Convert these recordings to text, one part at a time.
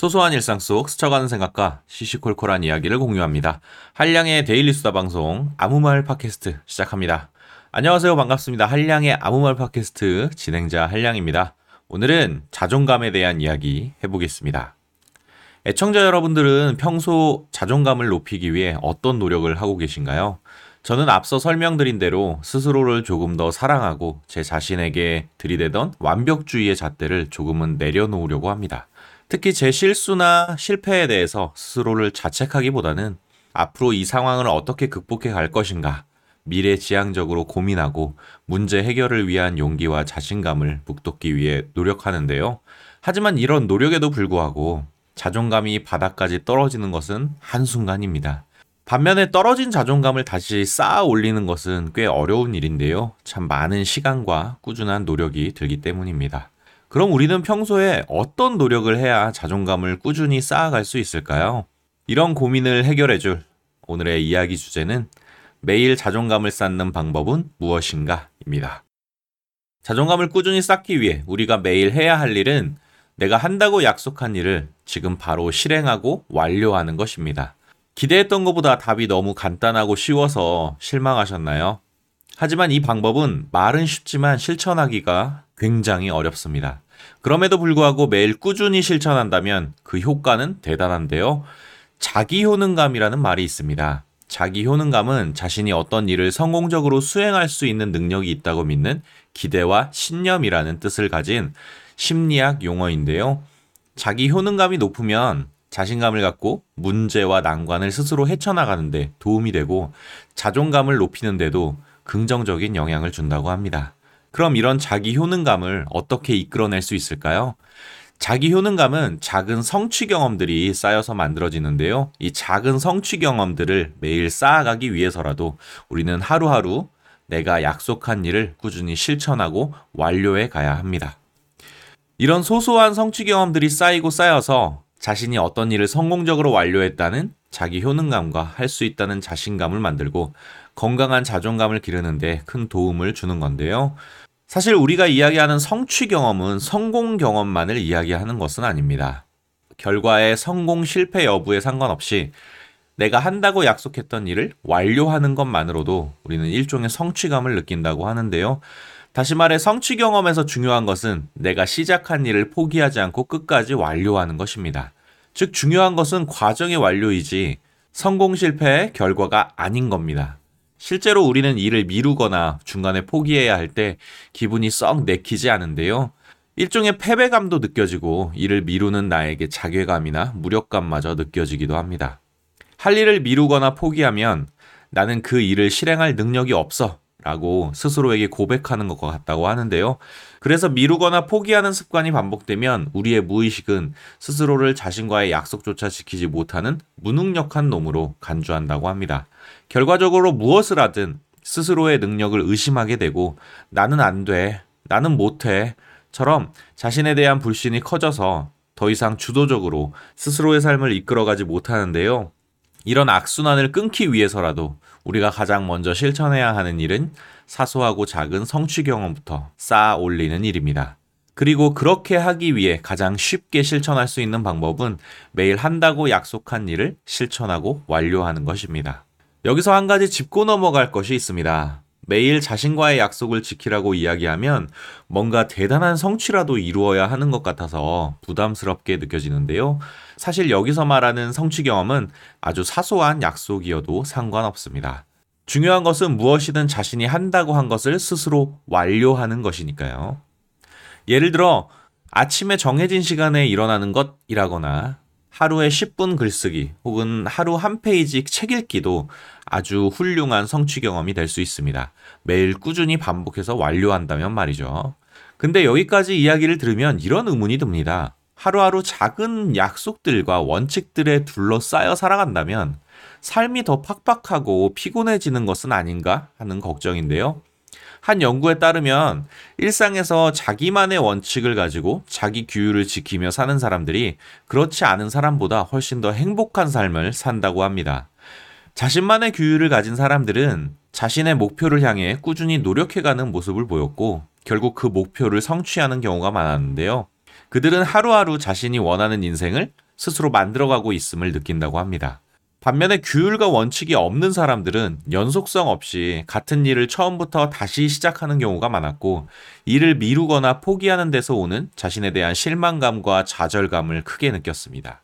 소소한 일상 속 스쳐가는 생각과 시시콜콜한 이야기를 공유합니다. 한량의 데일리 수다 방송 아무 말 팟캐스트 시작합니다. 안녕하세요. 반갑습니다. 한량의 아무 말 팟캐스트 진행자 한량입니다. 오늘은 자존감에 대한 이야기 해보겠습니다. 애청자 여러분들은 평소 자존감을 높이기 위해 어떤 노력을 하고 계신가요? 저는 앞서 설명드린 대로 스스로를 조금 더 사랑하고 제 자신에게 들이대던 완벽주의의 잣대를 조금은 내려놓으려고 합니다. 특히 제 실수나 실패에 대해서 스스로를 자책하기보다는 앞으로 이 상황을 어떻게 극복해 갈 것인가, 미래 지향적으로 고민하고 문제 해결을 위한 용기와 자신감을 북돋기 위해 노력하는데요. 하지만 이런 노력에도 불구하고 자존감이 바닥까지 떨어지는 것은 한순간입니다. 반면에 떨어진 자존감을 다시 쌓아 올리는 것은 꽤 어려운 일인데요. 참 많은 시간과 꾸준한 노력이 들기 때문입니다. 그럼 우리는 평소에 어떤 노력을 해야 자존감을 꾸준히 쌓아갈 수 있을까요? 이런 고민을 해결해줄 오늘의 이야기 주제는 매일 자존감을 쌓는 방법은 무엇인가? 입니다. 자존감을 꾸준히 쌓기 위해 우리가 매일 해야 할 일은 내가 한다고 약속한 일을 지금 바로 실행하고 완료하는 것입니다. 기대했던 것보다 답이 너무 간단하고 쉬워서 실망하셨나요? 하지만 이 방법은 말은 쉽지만 실천하기가 굉장히 어렵습니다. 그럼에도 불구하고 매일 꾸준히 실천한다면 그 효과는 대단한데요. 자기 효능감이라는 말이 있습니다. 자기 효능감은 자신이 어떤 일을 성공적으로 수행할 수 있는 능력이 있다고 믿는 기대와 신념이라는 뜻을 가진 심리학 용어인데요. 자기 효능감이 높으면 자신감을 갖고 문제와 난관을 스스로 헤쳐나가는데 도움이 되고 자존감을 높이는데도 긍정적인 영향을 준다고 합니다. 그럼 이런 자기 효능감을 어떻게 이끌어낼 수 있을까요? 자기 효능감은 작은 성취 경험들이 쌓여서 만들어지는데요. 이 작은 성취 경험들을 매일 쌓아가기 위해서라도 우리는 하루하루 내가 약속한 일을 꾸준히 실천하고 완료해 가야 합니다. 이런 소소한 성취 경험들이 쌓이고 쌓여서 자신이 어떤 일을 성공적으로 완료했다는 자기 효능감과 할 수 있다는 자신감을 만들고 건강한 자존감을 기르는데 큰 도움을 주는 건데요. 사실 우리가 이야기하는 성취 경험은 성공 경험만을 이야기하는 것은 아닙니다. 결과의 성공 실패 여부에 상관없이 내가 한다고 약속했던 일을 완료하는 것만으로도 우리는 일종의 성취감을 느낀다고 하는데요. 다시 말해 성취 경험에서 중요한 것은 내가 시작한 일을 포기하지 않고 끝까지 완료하는 것입니다. 즉 중요한 것은 과정의 완료이지 성공 실패의 결과가 아닌 겁니다. 실제로 우리는 일을 미루거나 중간에 포기해야 할 때 기분이 썩 내키지 않은데요. 일종의 패배감도 느껴지고 일을 미루는 나에게 자괴감이나 무력감마저 느껴지기도 합니다. 할 일을 미루거나 포기하면 나는 그 일을 실행할 능력이 없어 라고 스스로에게 고백하는 것과 같다고 하는데요. 그래서 미루거나 포기하는 습관이 반복되면 우리의 무의식은 스스로를 자신과의 약속조차 지키지 못하는 무능력한 놈으로 간주한다고 합니다. 결과적으로 무엇을 하든 스스로의 능력을 의심하게 되고 나는 안 돼, 나는 못해, 처럼 자신에 대한 불신이 커져서 더 이상 주도적으로 스스로의 삶을 이끌어가지 못하는데요. 이런 악순환을 끊기 위해서라도 우리가 가장 먼저 실천해야 하는 일은 사소하고 작은 성취 경험부터 쌓아 올리는 일입니다. 그리고 그렇게 하기 위해 가장 쉽게 실천할 수 있는 방법은 매일 한다고 약속한 일을 실천하고 완료하는 것입니다. 여기서 한 가지 짚고 넘어갈 것이 있습니다. 매일 자신과의 약속을 지키라고 이야기하면 뭔가 대단한 성취라도 이루어야 하는 것 같아서 부담스럽게 느껴지는데요. 사실 여기서 말하는 성취 경험은 아주 사소한 약속이어도 상관없습니다. 중요한 것은 무엇이든 자신이 한다고 한 것을 스스로 완료하는 것이니까요. 예를 들어 아침에 정해진 시간에 일어나는 것이라거나 하루에 10분 글쓰기 혹은 하루 한 페이지 책 읽기도 아주 훌륭한 성취 경험이 될 수 있습니다. 매일 꾸준히 반복해서 완료한다면 말이죠. 근데 여기까지 이야기를 들으면 이런 의문이 듭니다. 하루하루 작은 약속들과 원칙들에 둘러싸여 살아간다면 삶이 더 팍팍하고 피곤해지는 것은 아닌가 하는 걱정인데요. 한 연구에 따르면 일상에서 자기만의 원칙을 가지고 자기 규율을 지키며 사는 사람들이 그렇지 않은 사람보다 훨씬 더 행복한 삶을 산다고 합니다. 자신만의 규율을 가진 사람들은 자신의 목표를 향해 꾸준히 노력해가는 모습을 보였고 결국 그 목표를 성취하는 경우가 많았는데요. 그들은 하루하루 자신이 원하는 인생을 스스로 만들어가고 있음을 느낀다고 합니다. 반면에 규율과 원칙이 없는 사람들은 연속성 없이 같은 일을 처음부터 다시 시작하는 경우가 많았고 일을 미루거나 포기하는 데서 오는 자신에 대한 실망감과 좌절감을 크게 느꼈습니다.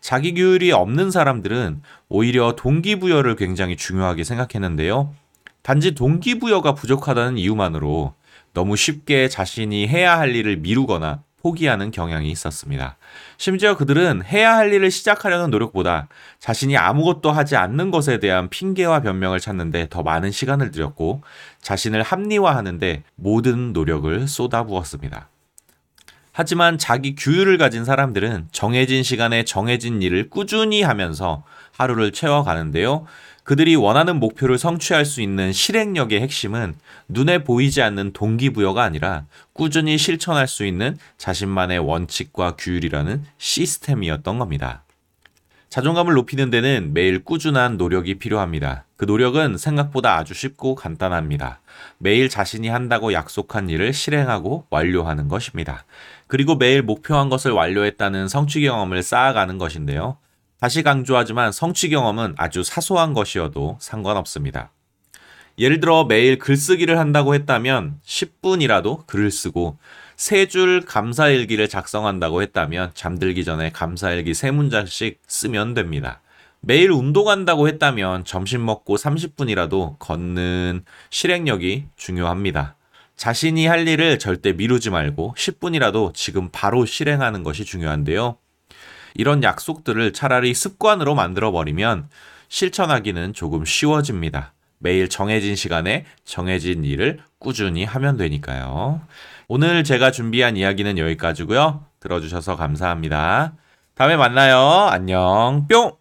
자기 규율이 없는 사람들은 오히려 동기부여를 굉장히 중요하게 생각했는데요. 단지 동기부여가 부족하다는 이유만으로 너무 쉽게 자신이 해야 할 일을 미루거나 포기하는 경향이 있었습니다. 심지어 그들은 해야 할 일을 시작하려는 노력보다 자신이 아무것도 하지 않는 것에 대한 핑계와 변명을 찾는데 더 많은 시간을 들였고 자신을 합리화하는데 모든 노력을 쏟아부었습니다. 하지만 자기 규율을 가진 사람들은 정해진 시간에 정해진 일을 꾸준히 하면서 하루를 채워가는데요. 그들이 원하는 목표를 성취할 수 있는 실행력의 핵심은 눈에 보이지 않는 동기부여가 아니라 꾸준히 실천할 수 있는 자신만의 원칙과 규율이라는 시스템이었던 겁니다. 자존감을 높이는 데는 매일 꾸준한 노력이 필요합니다. 그 노력은 생각보다 아주 쉽고 간단합니다. 매일 자신이 한다고 약속한 일을 실행하고 완료하는 것입니다. 그리고 매일 목표한 것을 완료했다는 성취 경험을 쌓아가는 것인데요. 다시 강조하지만 성취 경험은 아주 사소한 것이어도 상관없습니다. 예를 들어 매일 글쓰기를 한다고 했다면 10분이라도 글을 쓰고 세 줄 감사일기를 작성한다고 했다면 잠들기 전에 감사일기 세 문장씩 쓰면 됩니다. 매일 운동한다고 했다면 점심 먹고 30분이라도 걷는 실행력이 중요합니다. 자신이 할 일을 절대 미루지 말고 10분이라도 지금 바로 실행하는 것이 중요한데요. 이런 약속들을 차라리 습관으로 만들어 버리면 실천하기는 조금 쉬워집니다. 매일 정해진 시간에 정해진 일을 꾸준히 하면 되니까요. 오늘 제가 준비한 이야기는 여기까지고요. 들어주셔서 감사합니다. 다음에 만나요. 안녕. 뿅!